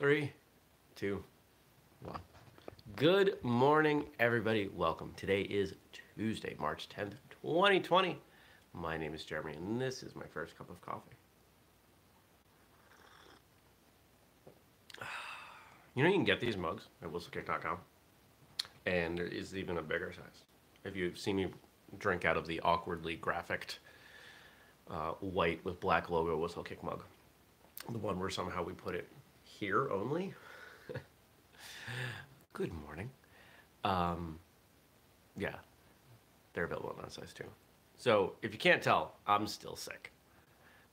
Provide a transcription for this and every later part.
Three, two, one. Good morning, everybody. Welcome. Today is Tuesday, March 10th, 2020. My name is Jeremy, and this is my first cup of coffee. You know, you can get these mugs at whistlekick.com, and there is even a bigger size. If you've seen me drink out of the awkwardly graphicked uh, white with black logo whistlekick mug, the one where somehow we put it here only. Good morning. Um, yeah, they're available in that size too. So if you can't tell, I'm still sick.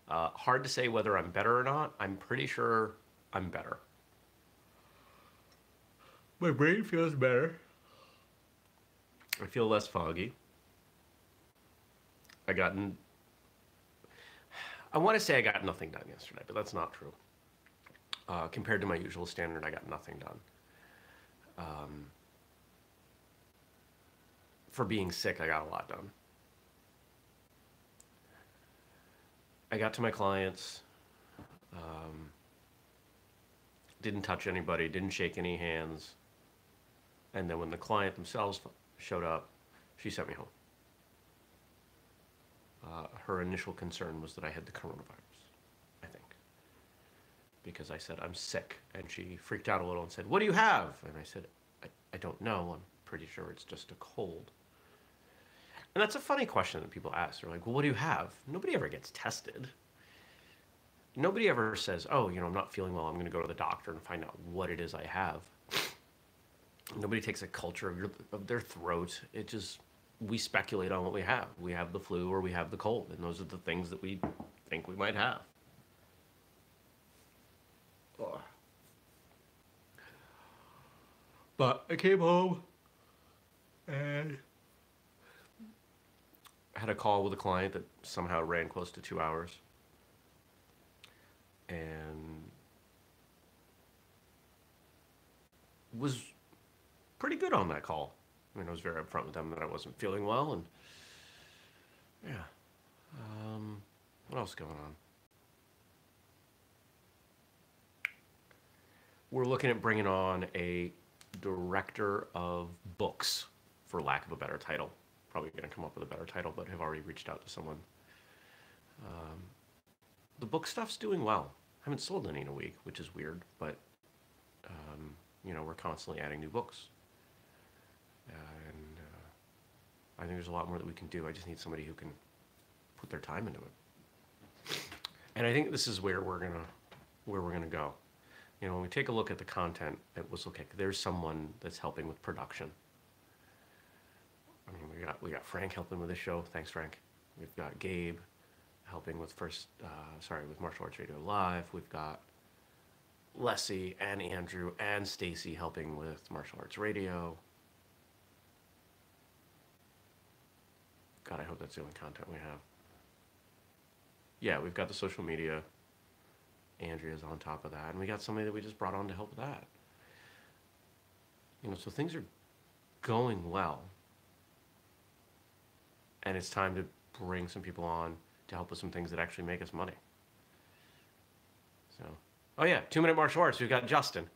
Uh, hard to say whether I'm better or not. I'm pretty sure I'm better. My brain feels better. I feel less foggy. I got. N- I want to say I got nothing done yesterday, but that's not true. Uh, compared to my usual standard, I got nothing done. Um, for being sick, I got a lot done. I got to my clients, um, didn't touch anybody, didn't shake any hands. And then when the client themselves showed up, she sent me home. Uh, her initial concern was that I had the coronavirus. Because I said, I'm sick. And she freaked out a little and said, What do you have? And I said, I, I don't know. I'm pretty sure it's just a cold. And that's a funny question that people ask. They're like, Well, what do you have? Nobody ever gets tested. Nobody ever says, Oh, you know, I'm not feeling well. I'm going to go to the doctor and find out what it is I have. Nobody takes a culture of, your, of their throat. It just, we speculate on what we have. We have the flu or we have the cold, and those are the things that we think we might have. But I came home and had a call with a client that somehow ran close to two hours. And was pretty good on that call. I mean, I was very upfront with them that I wasn't feeling well, and yeah. Um, what else going on? We're looking at bringing on a director of books, for lack of a better title. Probably going to come up with a better title, but have already reached out to someone. Um, the book stuff's doing well. I haven't sold any in a week, which is weird, but um, you know we're constantly adding new books and uh, I think there's a lot more that we can do. I just need somebody who can put their time into it. And I think this is where we're gonna where we're gonna go. You know, when we take a look at the content at Whistlekick, there's someone that's helping with production. I mean, we got we got Frank helping with this show. Thanks, Frank. We've got Gabe helping with first, uh, sorry, with Martial Arts Radio Live. We've got Leslie and Andrew and Stacy helping with Martial Arts Radio. God, I hope that's the only content we have. Yeah, we've got the social media. Andrea's on top of that. And we got somebody that we just brought on to help with that. You know, so things are going well. And it's time to bring some people on to help with some things that actually make us money. So, oh yeah, two minute martial arts. We've got Justin.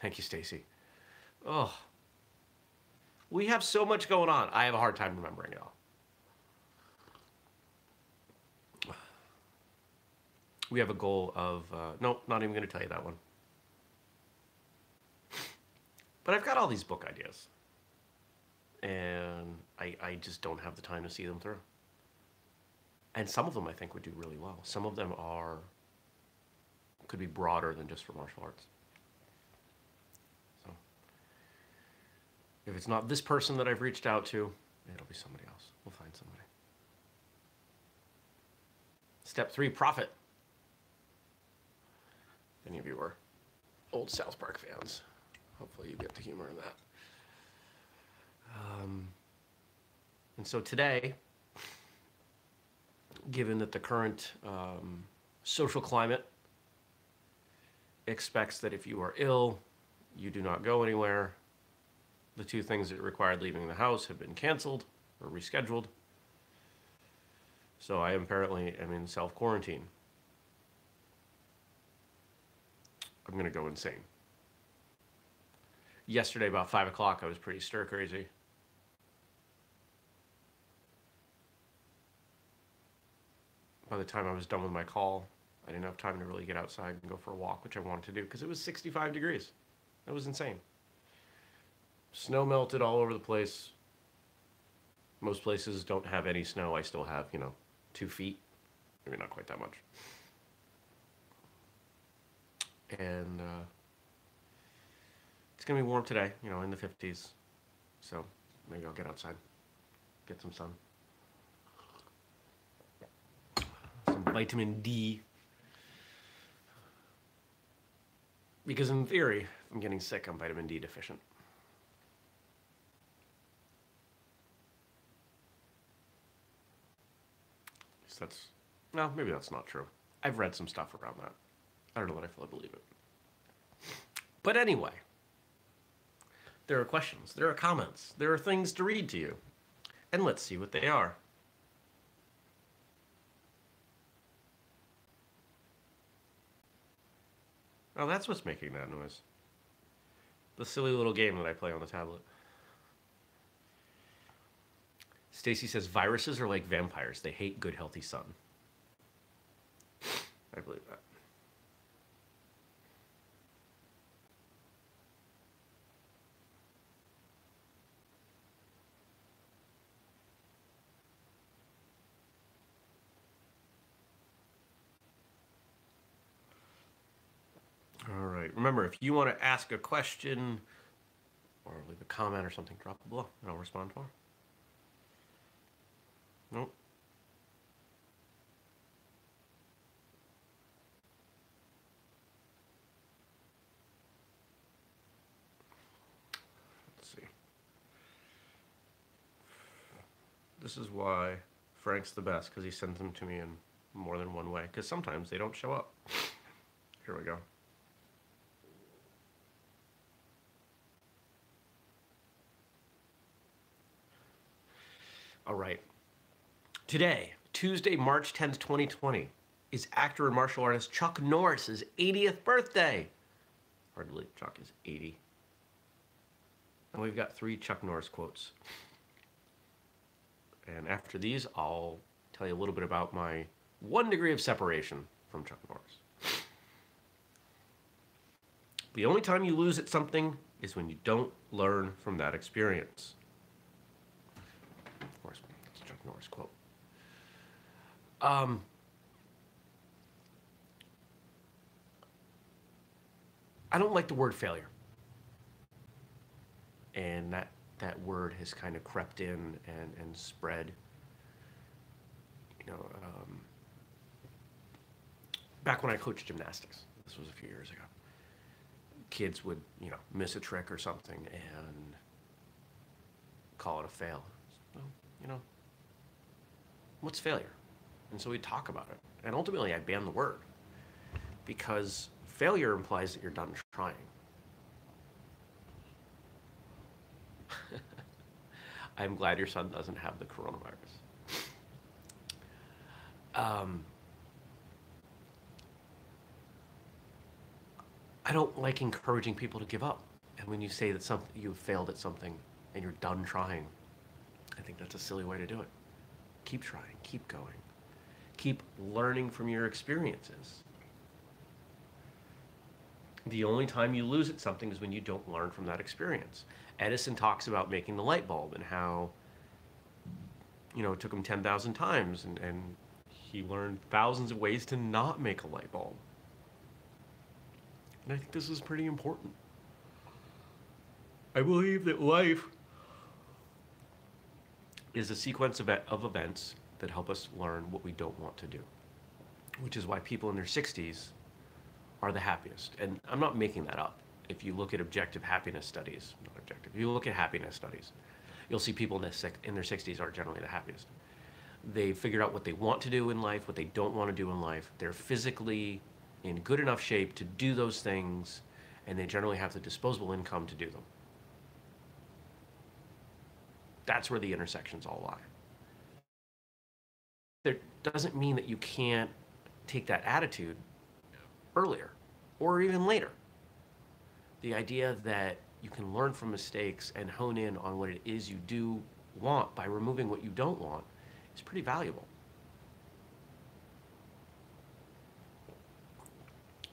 Thank you, Stacy. Oh, we have so much going on. I have a hard time remembering it all. We have a goal of uh, no, not even going to tell you that one. But I've got all these book ideas, and I I just don't have the time to see them through. And some of them I think would do really well. Some of them are could be broader than just for martial arts. So if it's not this person that I've reached out to, it'll be somebody else. We'll find somebody. Step three, profit any of you are old South Park fans, hopefully you get the humor in that. Um, and so today, given that the current um, social climate expects that if you are ill, you do not go anywhere, the two things that required leaving the house have been canceled or rescheduled. So I apparently am in self quarantine. I'm going to go insane. Yesterday, about 5 o'clock, I was pretty stir crazy. By the time I was done with my call, I didn't have time to really get outside and go for a walk, which I wanted to do because it was 65 degrees. That was insane. Snow melted all over the place. Most places don't have any snow. I still have, you know, two feet. Maybe not quite that much. And uh, it's to be warm today, you know, in the 50s. So maybe I'll get outside, get some sun. Some vitamin D. Because in theory, if I'm getting sick, I'm vitamin D deficient. That's, no, maybe that's not true. I've read some stuff around that. I don't know that I fully believe it. But anyway, there are questions, there are comments, there are things to read to you. And let's see what they are. Oh, that's what's making that noise. The silly little game that I play on the tablet. Stacy says viruses are like vampires. They hate good, healthy sun. I believe that. All right. Remember, if you want to ask a question or leave a comment or something, drop it below and I'll respond it. Nope. Let's see. This is why Frank's the best, because he sends them to me in more than one way. Because sometimes they don't show up. Here we go. All right. Today, Tuesday, March 10th, 2020, is actor and martial artist Chuck Norris's 80th birthday. Hard to believe Chuck is 80. And we've got three Chuck Norris quotes. And after these, I'll tell you a little bit about my one degree of separation from Chuck Norris. The only time you lose at something is when you don't learn from that experience. Of course, it's a Chuck Norris quote. Um, I don't like the word failure. And that, that word has kind of crept in and, and spread. You know, um, back when I coached gymnastics, this was a few years ago, kids would, you know, miss a trick or something and call it a fail. Well, you know, what's failure? And so we talk about it. And ultimately, I ban the word because failure implies that you're done trying. I'm glad your son doesn't have the coronavirus. Um, I don't like encouraging people to give up. And when you say that you've failed at something and you're done trying, I think that's a silly way to do it. Keep trying, keep going. Keep learning from your experiences. The only time you lose at something is when you don't learn from that experience. Edison talks about making the light bulb and how, you know, it took him 10,000 times and, and he learned thousands of ways to not make a light bulb. And I think this is pretty important. I believe that life is a sequence of, of events that help us learn what we don't want to do, which is why people in their 60s are the happiest. And I'm not making that up. If you look at objective happiness studies, not objective, if you look at happiness studies, you'll see people in, this, in their 60s are generally the happiest. They figured out what they want to do in life, what they don't want to do in life. They're physically in good enough shape to do those things, and they generally have the disposable income to do them. That's where the intersections all lie. That doesn't mean that you can't take that attitude earlier or even later. The idea that you can learn from mistakes and hone in on what it is you do want by removing what you don't want is pretty valuable.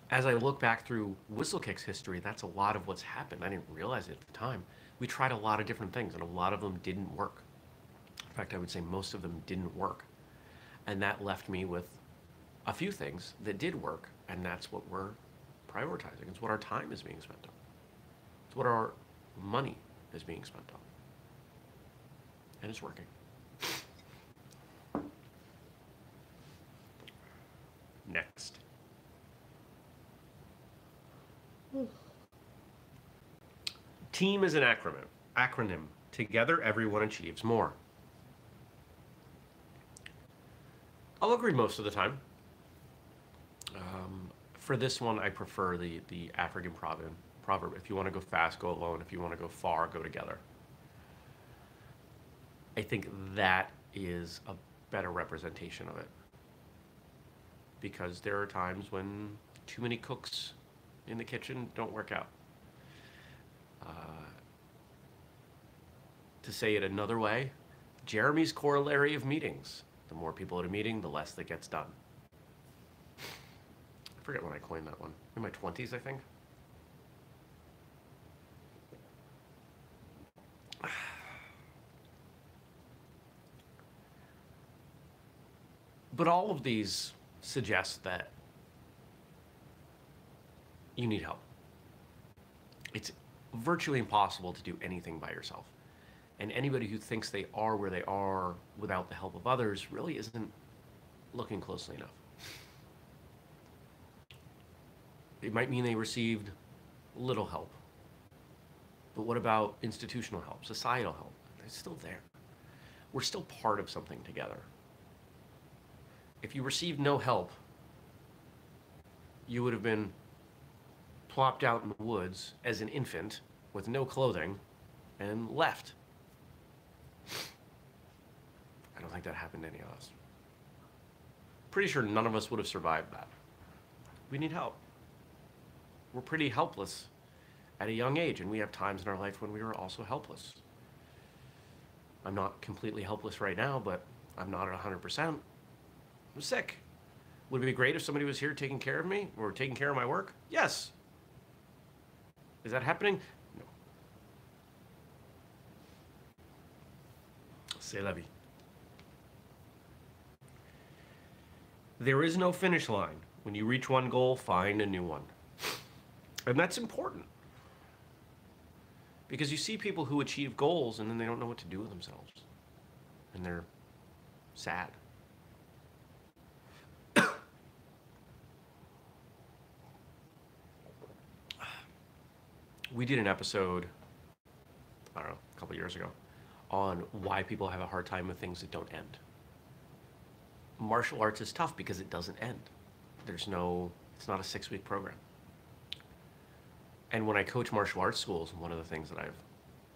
As I look back through Whistlekick's history, that's a lot of what's happened. I didn't realize it at the time. We tried a lot of different things, and a lot of them didn't work. In fact, I would say most of them didn't work. And that left me with a few things that did work, and that's what we're prioritizing. It's what our time is being spent on. It's what our money is being spent on. And it's working. Next. Team is an acronym. Acronym. Together, everyone achieves more. I'll agree most of the time. Um, for this one, I prefer the, the African proverb, proverb. If you want to go fast, go alone. If you want to go far, go together. I think that is a better representation of it. Because there are times when too many cooks in the kitchen don't work out. Uh, to say it another way, Jeremy's corollary of meetings. The more people at a meeting, the less that gets done. I forget when I coined that one. In my 20s, I think. But all of these suggest that you need help. It's virtually impossible to do anything by yourself. And anybody who thinks they are where they are without the help of others really isn't looking closely enough. It might mean they received little help. But what about institutional help, societal help? It's still there. We're still part of something together. If you received no help, you would have been plopped out in the woods as an infant with no clothing and left. I don't think that happened to any of us. Pretty sure none of us would have survived that. We need help. We're pretty helpless at a young age, and we have times in our life when we were also helpless. I'm not completely helpless right now, but I'm not at 100%. I'm sick. Would it be great if somebody was here taking care of me or taking care of my work? Yes. Is that happening? No. C'est la vie. There is no finish line. When you reach one goal, find a new one. And that's important. Because you see people who achieve goals and then they don't know what to do with themselves. And they're sad. We did an episode, I don't know, a couple years ago, on why people have a hard time with things that don't end. Martial arts is tough because it doesn't end. There's no, it's not a six week program. And when I coach martial arts schools, one of the things that I've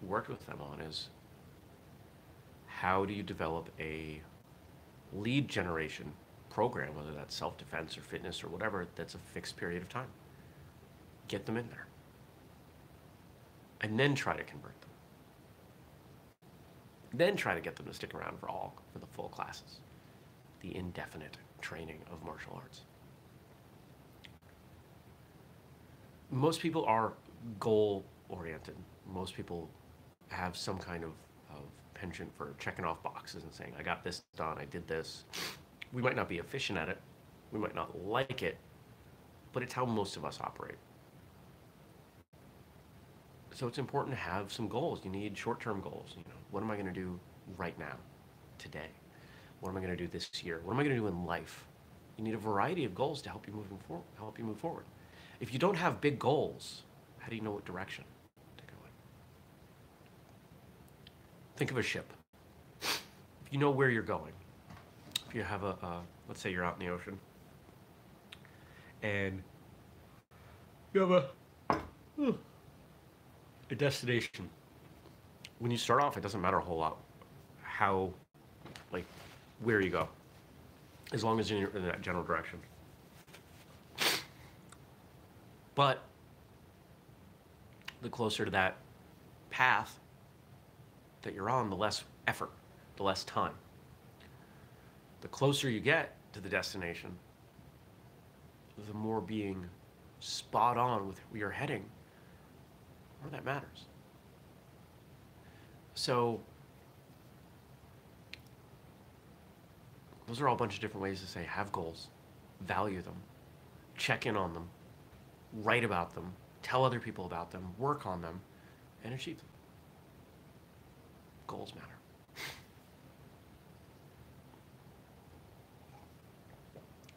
worked with them on is how do you develop a lead generation program, whether that's self defense or fitness or whatever, that's a fixed period of time? Get them in there and then try to convert them. Then try to get them to stick around for all, for the full classes. The indefinite training of martial arts. Most people are goal oriented. Most people have some kind of, of penchant for checking off boxes and saying, I got this done, I did this. We might not be efficient at it, we might not like it, but it's how most of us operate. So it's important to have some goals. You need short-term goals. You know, what am I going to do right now, today? What am I going to do this year? What am I going to do in life? You need a variety of goals to help you moving forward. Help you move forward. If you don't have big goals, how do you know what direction to go in? Think of a ship. If you know where you're going, if you have a, let's say you're out in the ocean, and you have a a destination. When you start off, it doesn't matter a whole lot how, like, where you go, as long as you're in that general direction. But the closer to that path that you're on, the less effort, the less time. The closer you get to the destination, the more being spot on with where you're heading, more that matters. So, those are all a bunch of different ways to say have goals, value them, check in on them, write about them, tell other people about them, work on them, and achieve them. Goals matter.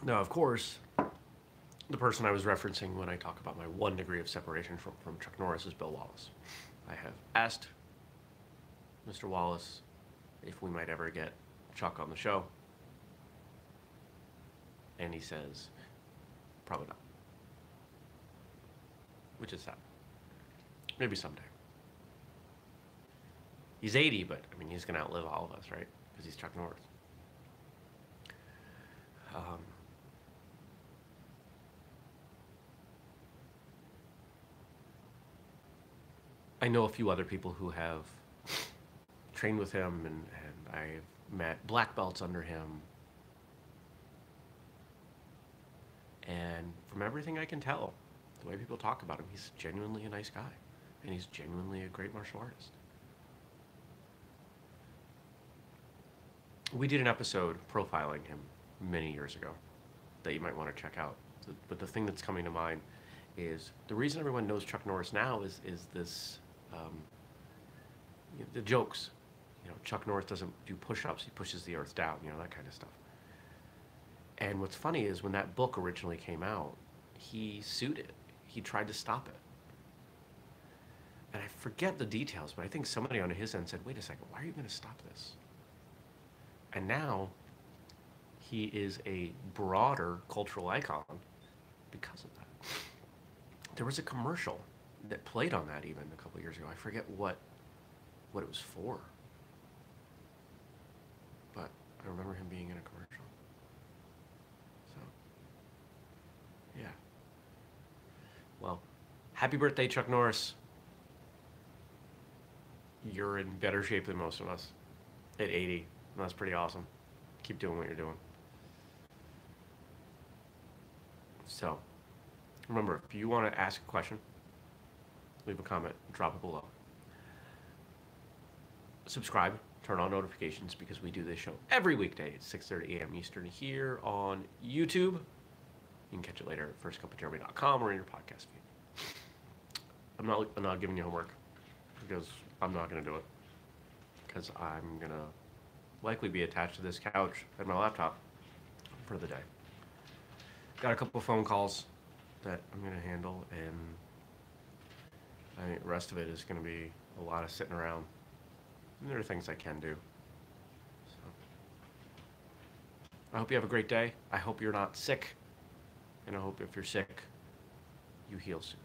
Now, of course, the person I was referencing when I talk about my one degree of separation from, from Chuck Norris is Bill Wallace. I have asked Mr. Wallace if we might ever get Chuck on the show. And he says, probably not. Which is sad. Maybe someday. He's 80, but I mean, he's going to outlive all of us, right? Because he's Chuck Norris. Um, I know a few other people who have trained with him, and, and I've met black belts under him. And from everything I can tell, the way people talk about him, he's genuinely a nice guy, and he's genuinely a great martial artist. We did an episode profiling him many years ago that you might want to check out. But the thing that's coming to mind is the reason everyone knows Chuck Norris now is is this um, the jokes. You know, Chuck Norris doesn't do push-ups; he pushes the earth down. You know that kind of stuff. And what's funny is when that book originally came out, he sued it. He tried to stop it. And I forget the details, but I think somebody on his end said, "Wait a second, why are you going to stop this?" And now he is a broader cultural icon because of that. There was a commercial that played on that even a couple years ago. I forget what what it was for. But I remember him being in a commercial. So yeah. Well, happy birthday, Chuck Norris. You're in better shape than most of us at 80. That's pretty awesome. Keep doing what you're doing. So, remember, if you want to ask a question, leave a comment, drop it below. Subscribe, turn on notifications because we do this show every weekday at 6.30 a.m. Eastern here on YouTube. You can catch it later at firstcupofjeremy.com or in your podcast feed. I'm not, I'm not giving you homework because I'm not going to do it because I'm going to likely be attached to this couch and my laptop for the day. Got a couple phone calls that I'm going to handle, and I think the rest of it is going to be a lot of sitting around. And there are things I can do. So I hope you have a great day. I hope you're not sick. And I hope if you're sick, you heal soon.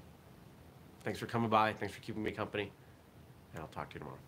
Thanks for coming by. Thanks for keeping me company. And I'll talk to you tomorrow.